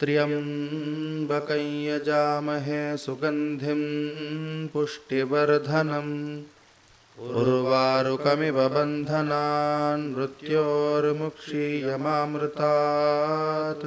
त्र्यम्बकं यजामहे सुगन्धिं पुष्टिवर्धनम् उर्वारुकमिव बन्धनान् मृत्योर्मुक्षीयमामृतात्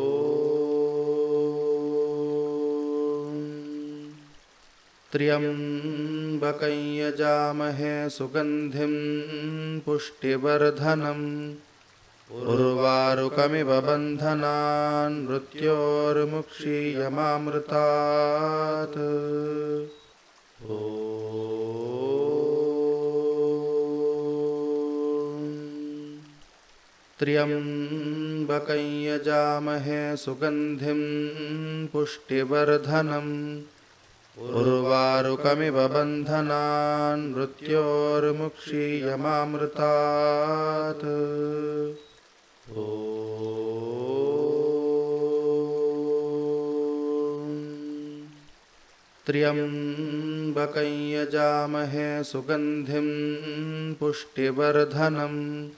त्र्यम्बकं यजामहे सुगन्धिं पुष्टिवर्धनम् उर्वारुकमिव बन्धनान् मृत्योर्मुक्षीयमामृतात्। त्र्यम्बकं यजामहे सुगन्धिं पुष्टिवर्धनम् उर्वारुकमिव बन्धनान् मृत्योर्मुक्षीयमामृतात्। त्र्यम्बकं यजामहे सुगन्धिं पुष्टिवर्धनम्।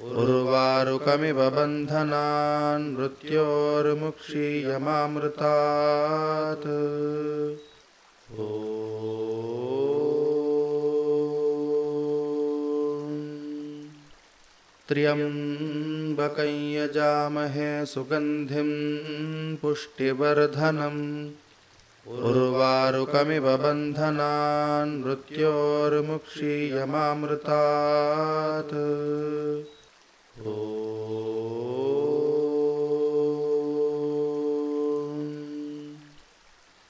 उर्वारुकमिव बन्धनान् मृत्योर्मुक्षीयमामृतात् त्र्यम्बकं यजामहे सुगन्धिं पुष्टिवर्धनम् उर्वारुकमिव बन्धनान् मृत्योर्मुक्षीयमामृतात्।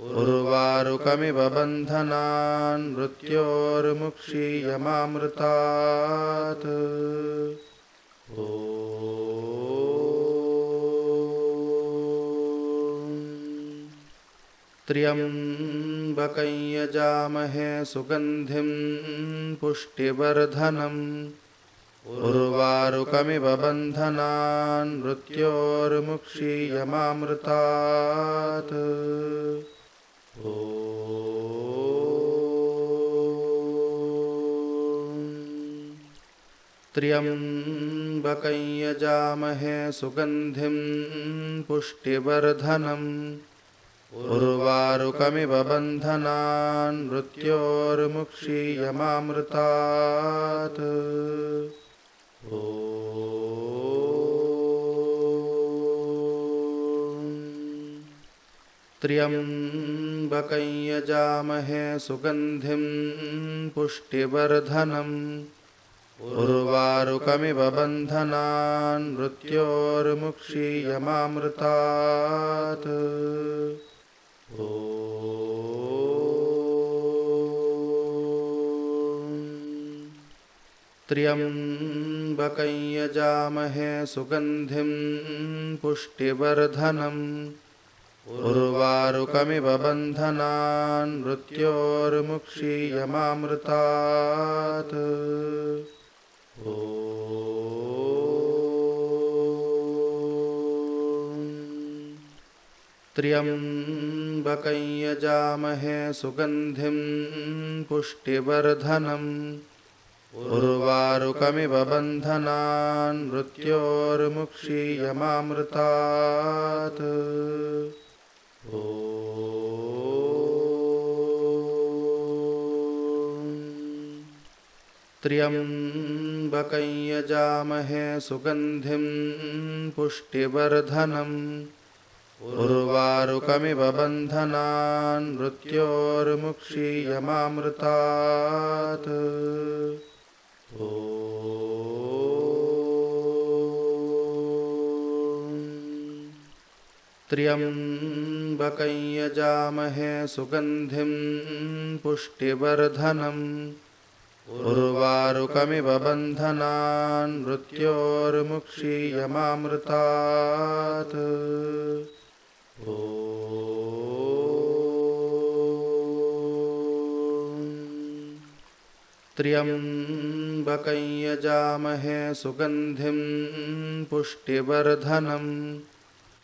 उर्वारुकमिव बन्धनान् मृत्योर्मुक्षीयमामृतात्। त्र्यम्बकं यजामहे सुगन्धिं पुष्टिवर्धनम्। उर्वारुकमिव बन्धनान् मृत्योर्मुक्षीयमामृतात् त्र्यम्बकं यजामहे सुगन्धिं पुष्टिवर्धनम् उर्वारुकमिव बन्धनान् मृत्योर्मुक्षीयमामृतात्। त्र्यम्बकं यजामहे सुगन्धिं पुष्टिवर्धनम् उर्वारुकमिव बन्धनान् मृत्योर्मुक्षीयमामृतात्। त्र्यम्बकं यजामहे सुगन्धिं पुष्टिवर्धनम् उर्वारुकमिव बन्धनान् ॐ। त्र्यम्बकं यजामहे सुगन्धिं पुष्टिवर्धनम्। उर्वारुकमिव बन्धनान् मृत्योर्मुक्षीयमामृतात् त्र्यम्बकं यजामहे सुगन्धिं पुष्टिवर्धनम् उर्वारुकमिव बन्धनान् मृत्योर्मुक्षीयमामृतात्। त्र्यम्बकं यजामहे सुगन्धिं पुष्टिवर्धनम् उर्वारुकमिव बन्धनान् मृत्योर्मुक्षीयमामृतात्। त्र्यम्बकं यजामहे सुगन्धिं पुष्टिवर्धनम्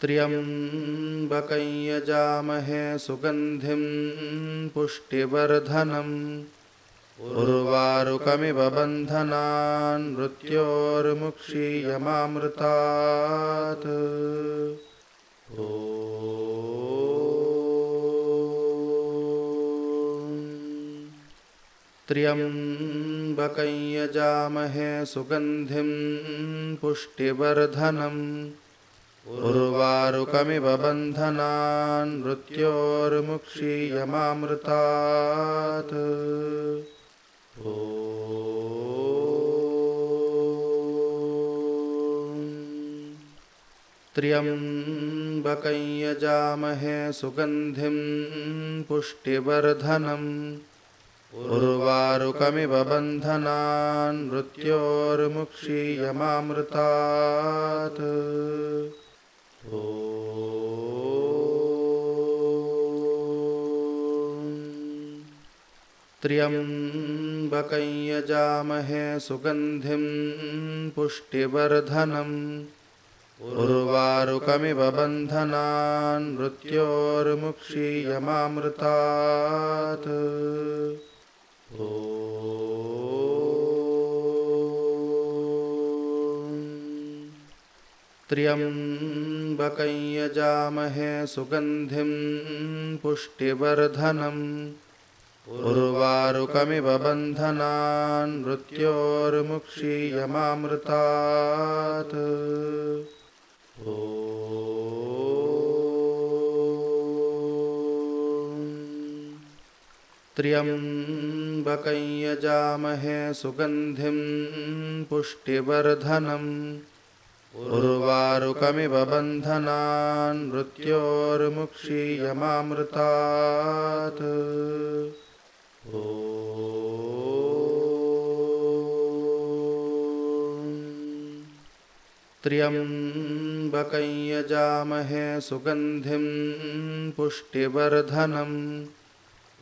त्र्यम्बकं यजामहे सुगन्धिं पुष्टिवर्धनम् उर्वारुकमिव बन्धनान् मृत्योर्मुक्षीयमामृतात्। ओ त्र्यम्बकं यजामहे सुगन्धिं पुष्टिवर्धनम्। उर्वारुकमिव बन्धनान् मृत्योर्मुक्षीयमामृतात्। ओ त्र्यम्बकं यजामहे सुगन्धिं पुष्टिवर्धनम्। उर्वारुकमिव बन्धनान् मृत्योर्मुक्षीयमामृतात्। ओ त्र्यम्बकं यजामहे सुगन्धिं पुष्टिवर्धनम् उर्वारुकमिव बन्धनान् मृत्योर्मुक्षीयमामृतात् ओ त्र्यम्बकं यजामहे सुगन्धिं पुष्टिवर्धनम् उर्वारुकमिव बन्धनान् मृत्योर्मुक्षीयमामृतात्। त्र्यम्बकं यजामहे सुगन्धिं पुष्टिवर्धनम्। उर्वारुकमिव बन्धनान् मृत्योर्मुक्षीयमामृतात्। त्र्यम्बकं यजामहे सुगन्धिं पुष्टिवर्धनम्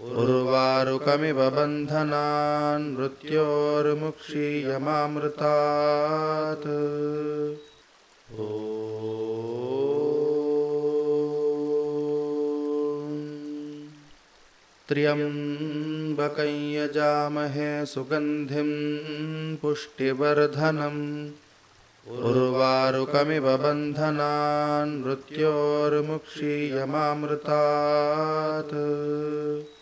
उर्वारुकमिव बन्धनान् मृत्योर्मुक्षीयमामृतात्। त्र्यम्बकं यजामहे सुगन्धिं पुष्टिवर्धनम्। उर्वारुकमिव बन्धनान् मृत्योर्मुक्षीयमामृतात्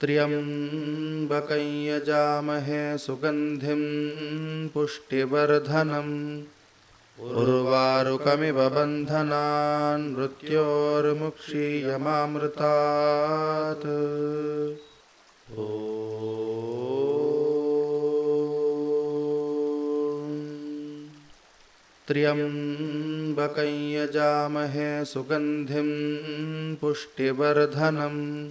त्र्यम्बकं यजामहे सुगन्धिं पुष्टिवर्धनम्। उर्वारुकमिव बन्धनान् मृत्योर्मुक्षीयमामृतात्। त्र्यम्बकं यजामहे सुगन्धिं पुष्टिवर्धनम्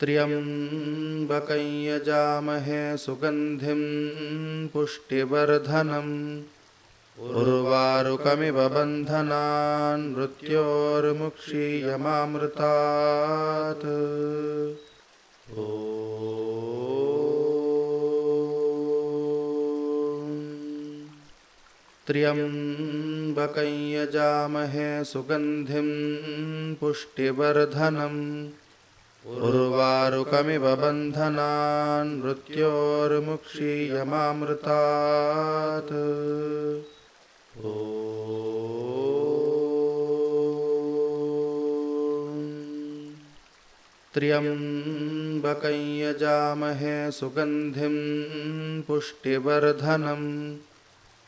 त्र्यम्बकं यजामहे सुगन्धिं पुष्टिवर्धनम् उर्वारुकमिव बन्धनान् मृत्योर्मुक्षीयमामृतात्। त्र्यम्बकं यजामहे सुगन्धिं पुष्टिवर्धनम् उर्वारुकमिव बन्धनान् मृत्योर्मुक्षीयमामृतात्। त्र्यम्बकं यजामहे सुगन्धिं पुष्टिवर्धनम्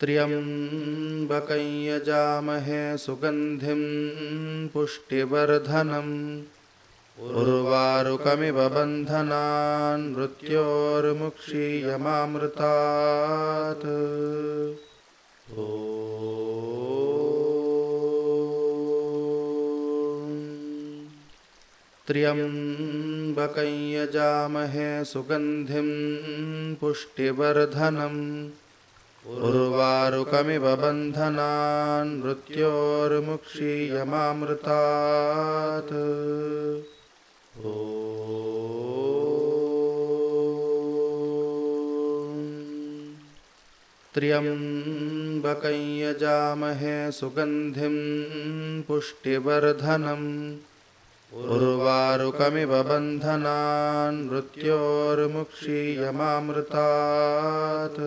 त्र्यम्बकं यजामहे सुगन्धिं पुष्टिवर्धनम् उर्वारुकमिव बन्धनान् मृत्योर्मुक्षीयमामृतात्। त्र्यम्बकं यजामहे सुगन्धिं पुष्टिवर्धनम् उर्वारुकमिव बन्धनान् मृत्योर्मुक्षीयमामृतात्। त्र्यम्बकं यजामहे सुगन्धिं पुष्टिवर्धनम् उर्वारुकमिव बन्धनान् मृत्योर्मुक्षीयमामृतात्।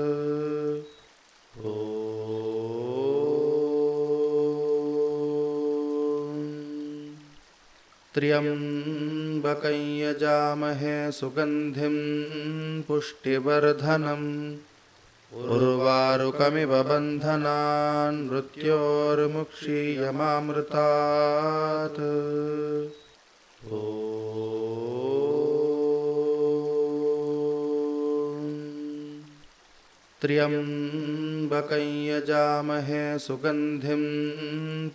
त्र्यम्बकं यजामहे सुगन्धिं पुष्टिवर्धनम्। उर्वारुकमिव बन्धनान् मृत्योर्मुक्षीयमामृतात् ओ त्र्यम्बकं यजामहे सुगन्धिं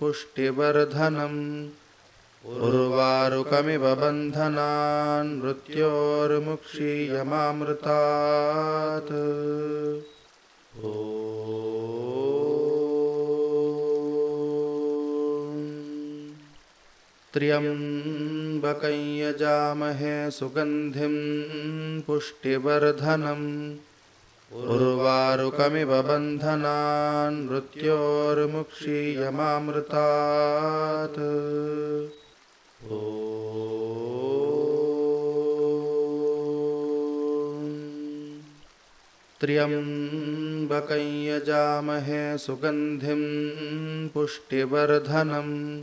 पुष्टिवर्धनम् उर्वारुकमिव बन्धनान् मृत्योर्मुक्षीयमामृतात्। ओ त्र्यम्बकं यजामहे सुगन्धिं पुष्टिवर्धनम् उर्वारुकमिव बन्धनान् मृत्योर्मुक्षीयमामृतात्। त्र्यम्बकं यजामहे सुगन्धिं पुष्टिवर्धनम्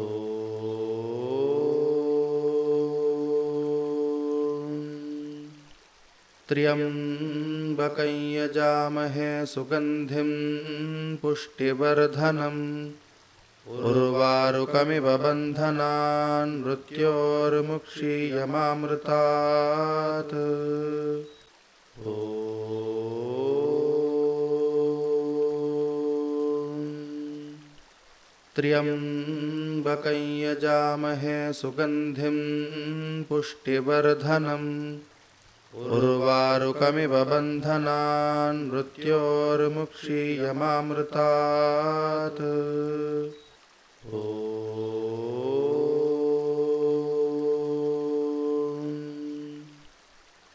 ओ त्र्यम्बकं यजामहे सुगन्धिं पुष्टिवर्धनम् उर्वारुकमिव बन्धनान् मृत्योर्मुक्षीयमामृतात्। त्र्यम्बकं यजामहे सुगन्धिं पुष्टिवर्धनम् उर्वारुकमिव बन्धनान् मृत्योर्मुक्षीयमामृतात्।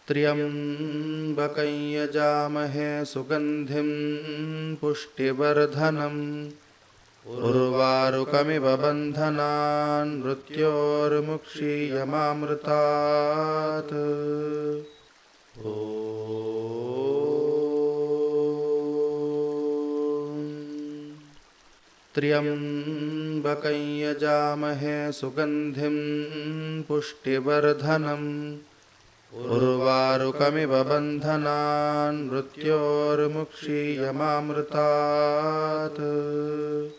त्र्यम्बकं यजामहे पुष्टिवर्धनम् उर्वारुकमिव बन्धनान् मृत्योर्मुक्षीयमामृतात्। त्र्यम्बकं यजामहे सुगन्धिं पुष्टिवर्धनम्। उर्वारुकमिव बन्धनान् मृत्योर्मुक्षीयमामृतात्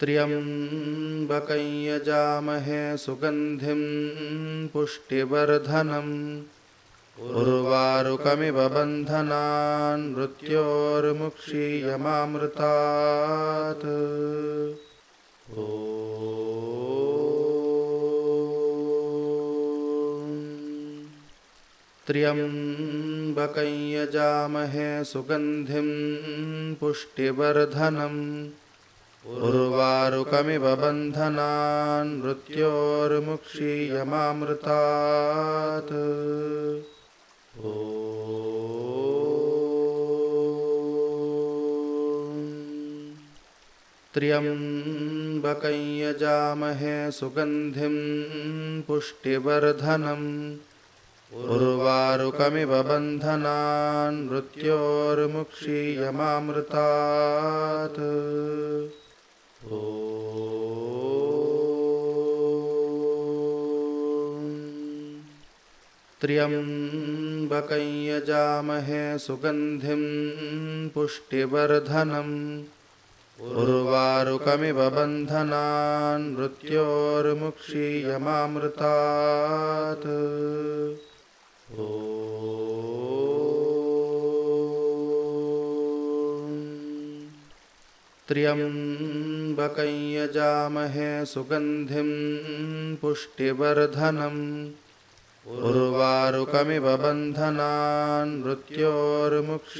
त्र्यम्बकं यजामहे सुगन्धिं पुष्टिवर्धनम्। उर्वारुकमिव बन्धनान् मृत्योर्मुक्षीयमामृतात्। त्र्यम्बकं यजामहे सुगन्धिं पुष्टिवर्धनम्। उर्वारुकमिव बन्धनान् मृत्योर्मुक्षीयमामृतात्। त्र्यम्बकं यजामहे सुगन्धिं पुष्टिवर्धनम्। उर्वारुकमिव बन्धनान् मृत्योर्मुक्षीयमामृतात् त्र्यम्बकं यजामहे सुगन्धिं पुष्टिवर्धनम् उर्वारुकमिव बन्धनान् मृत्योर्मुक्षीयमामृतात्। त्र्यम्बकं यजामहे सुगन्धिं पुष्टिवर्धनम् उर्वारुकमिव बन्धनान् मृत्योर्मुक्षीयमामृतात्।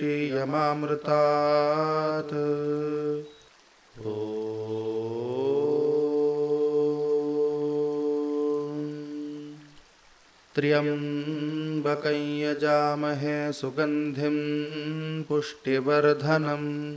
त्र्यम्बकं यजामहे सुगन्धिं पुष्टिवर्धनम्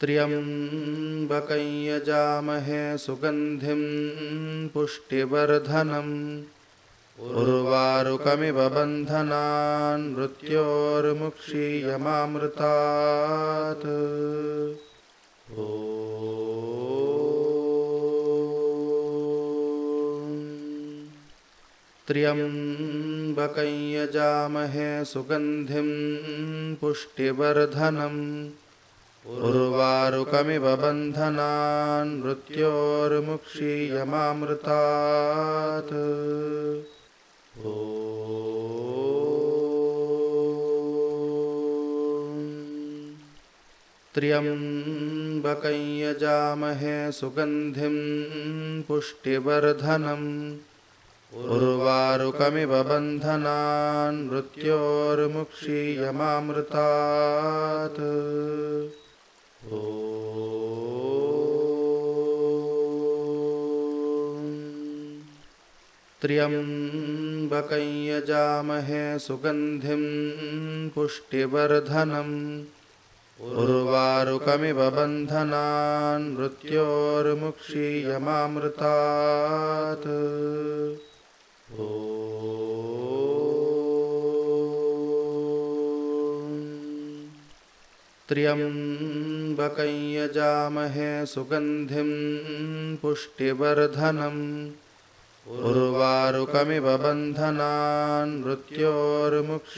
त्र्यम्बकं यजामहे सुगन्धिं पुष्टिवर्धनम् उर्वारुकमिव बन्धनान् मृत्योर्मुक्षीयमामृतात्। त्र्यम्बकं यजामहे सुगन्धिं पुष्टिवर्धनम् उर्वारुकमिव बन्धनान् मृत्योर्मुक्षीयमामृतात्। त्र्यम्बकं यजामहे सुगन्धिं पुष्टिवर्धनम्। उर्वारुकमिव बन्धनान् मृत्योर्मुक्षीयमामृतात् त्र्यम्बकं यजामहे सुगन्धिं पुष्टिवर्धनम् उर्वारुकमिव बन्धनान् मृत्योर्मुक्षीयमामृतात्। त्र्यम्बकं यजामहे सुगन्धिं पुष्टिवर्धनम् उर्वारुकमिव बन्धनान् मृत्योर्मुक्षीयमामृतात्।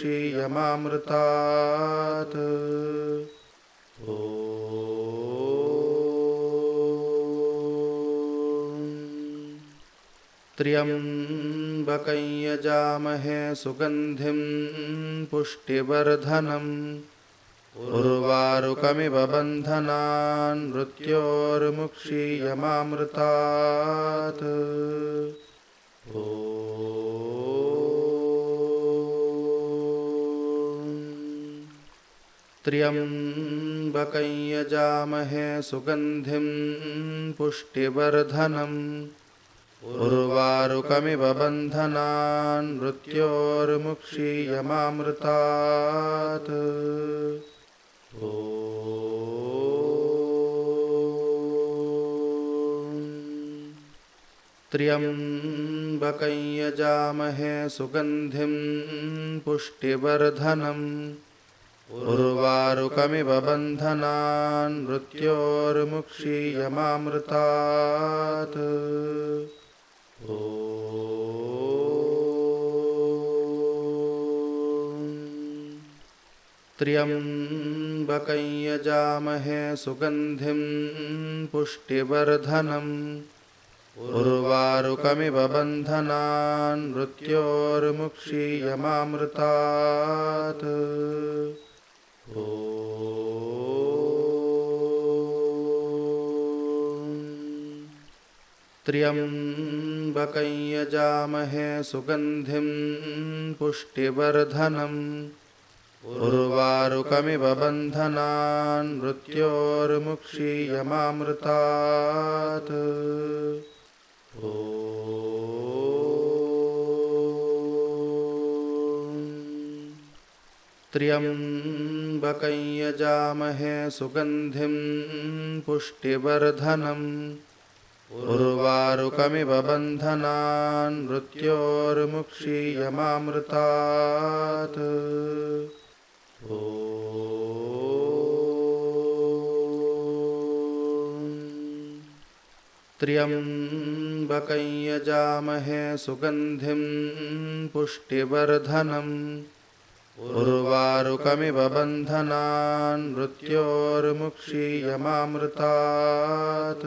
त्र्यम्बकं यजामहे सुगन्धिं पुष्टिवर्धनम् उर्वारुकमिव बन्धनान् मृत्योर्मुक्षीयमामृतात्। त्र्यम्बकं यजामहे सुगन्धिं पुष्टिवर्धनम् उर्वारुकमिव बन्धनान् मृत्योर्मुक्षीयमामृतात् त्र्यम्बकं यजामहे सुगन्धिं पुष्टिवर्धनम् उर्वारुकमिव बन्धनान् मृत्योर्मुक्षीयमामृतात्। त्र्यम्बकं यजामहे सुगन्धिं पुष्टिवर्धनम्। उर्वारुकमिव बन्धनान् मृत्योर्मुक्षीयमामृतात्। त्र्यम्बकं यजामहे सुगन्धिं पुष्टिवर्धनम् उर्वारुकमिव बन्धनान् मृत्योर्मुक्षीयमामृतात्। त्र्यम्बकं यजामहे सुगन्धिं पुष्टिवर्धनम्। उर्वारुकमिव बन्धनान् मृत्योर्मुक्षीयमामृतात् त्र्यम्बकं यजामहे सुगन्धिं पुष्टिवर्धनम् उर्वारुकमिव बन्धनान् मृत्योर्मुक्षीयमामृतात्।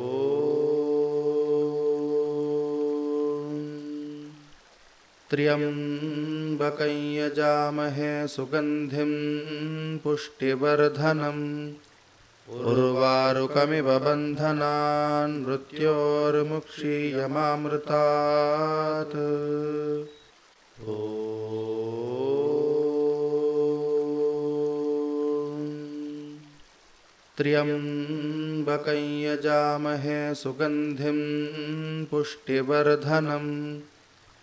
त्र्यम्बकं यजामहे सुगन्धिं पुष्टिवर्धनम्। उर्वारुकमिव बन्धनान् मृत्योर्मुक्षीयमामृतात्। त्र्यम्बकं यजामहे सुगन्धिं पुष्टिवर्धनम्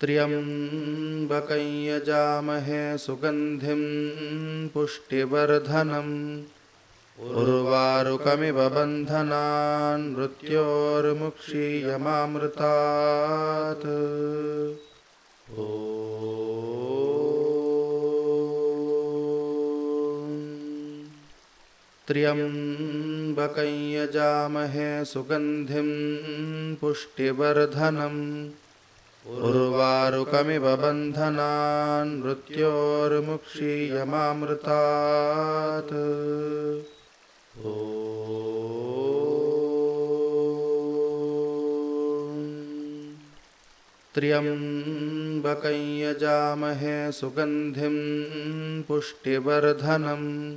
त्र्यम्बकं यजामहे सुगन्धिं पुष्टिवर्धनम् उर्वारुकमिव बन्धनान् मृत्योर्मुक्षीयमामृतात्। यजामहे सुगन्धिं पुष्टिवर्धनम् उर्वारुकमिव बन्धनान् मृत्योर्मुक्षीयमामृतात्। त्र्यम्बकं यजामहे सुगन्धिं पुष्टिवर्धनम्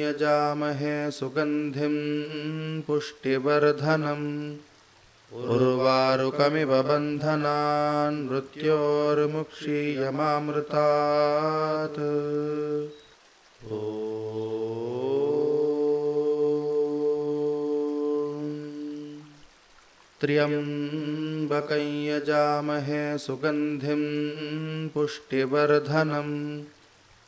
यजामहे सुगन्धिं पुष्टिवर्धनम्। उर्वारुकमिव बन्धनान् मृत्योर्मुक्षीयमामृतात्। त्र्यम्बकं यजामहे सुगन्धिं पुष्टिवर्धनम्।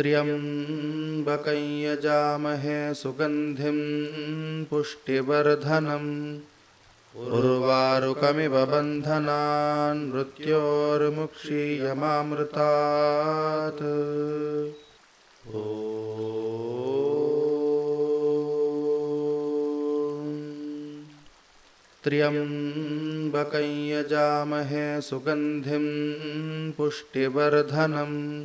त्र्यम्बकं यजामहे सुगन्धिं पुष्टिवर्धनम् उर्वारुकमिव बन्धनान् मृत्योर्मुक्षीयमामृतात्। त्र्यम्बकं सुगन्धिं पुष्टिवर्धनम्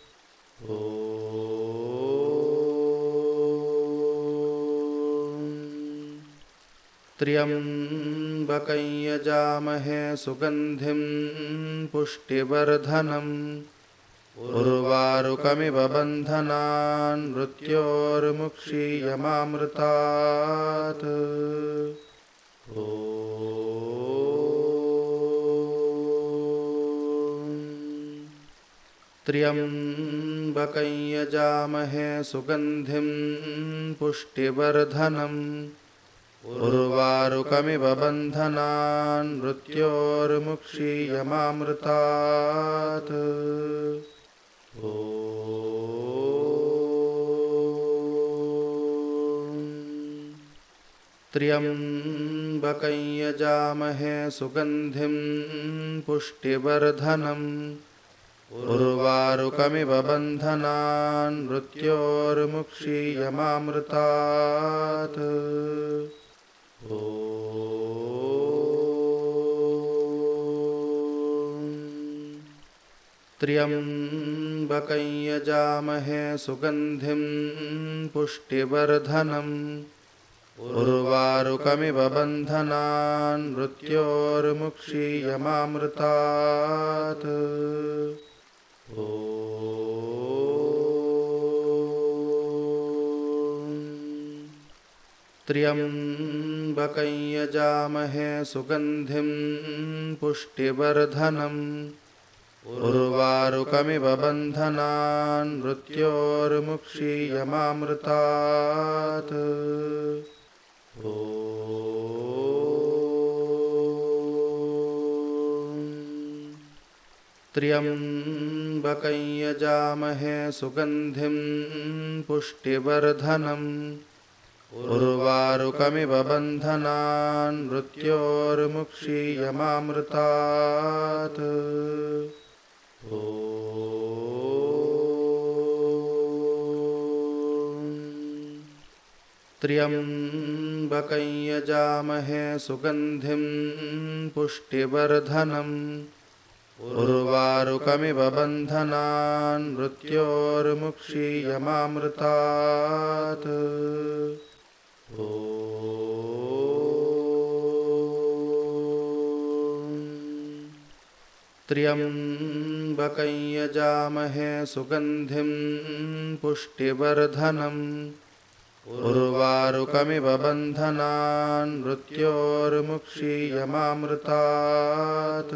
त्र्यम्बकं यजामहे सुगन्धिं पुष्टिवर्धनम् उर्वारुकमिव बन्धनान् मृत्योर्मुक्षीयमामृतात्। यजामहे सुगन्धिं पुष्टिवर्धनम्। उर्वारुकमिव बन्धनान् मृत्योर्मुक्षीयमामृतात्। त्र्यम्बकं यजामहे सुगन्धिं पुष्टिवर्धनम्। उर्वारुकमिव बन्धनान् मृत्योर्मुक्षीयमामृतात्। त्र्यम्बकं यजामहे सुगन्धिं पुष्टिवर्धनम्। उर्वारुकमिव बन्धनान् मृत्योर्मुक्षीयमामृतात् ॐ त्र्यम्बकं यजामहे सुगन्धिं पुष्टिवर्धनम् उर्वारुकमिव बन्धनान् मृत्योर्मुक्षीयमामृतात्। ॐ त्र्यम्बकं यजामहे सुगन्धिं पुष्टिवर्धनम्। उर्वारुकमिव बन्धनान् मृत्योर्मुक्षीयमामृतात्। त्र्यम्बकं यजामहे सुगन्धिं पुष्टिवर्धनम्। उर्वारुकमिव बन्धनान् मृत्योर्मुक्षीयमामृतात्। ओ त्र्यम्बकं यजामहे सुगन्धिं पुष्टिवर्धनम् उर्वारुकमिव बन्धनान् मृत्योर्मुक्षीयमामृतात्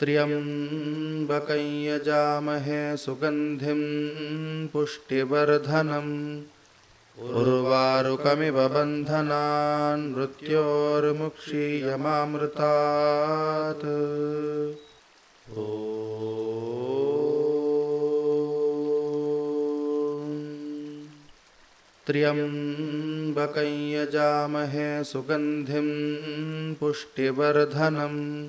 त्र्यम्बकं यजामहे सुगन्धिं पुष्टिवर्धनम्। उर्वारुकमिव बन्धनान् मृत्योर्मुक्षीयमामृतात्। त्र्यम्बकं यजामहे सुगन्धिं पुष्टिवर्धनम्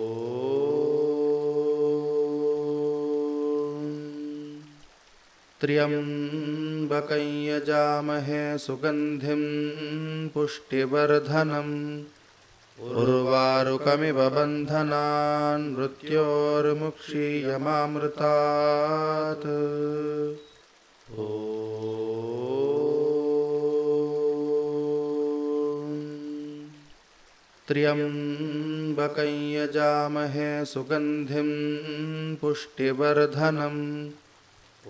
त्र्यम्बकं यजामहे सुगन्धिं पुष्टिवर्धनम्। उर्वारुकमिव बन्धनान् मृत्योर्मुक्षीयमामृतात्। ओ त्र्यम्बकं यजामहे सुगन्धिं पुष्टिवर्धनम्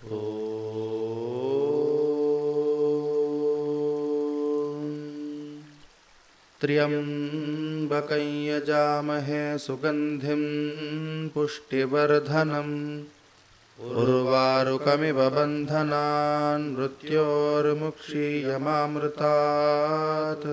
ओ त्र्यम्बकं यजामहे सुगन्धिं पुष्टिवर्धनम् उर्वारुकमिव बन्धनान् मृत्योर्मुक्षीयमामृतात्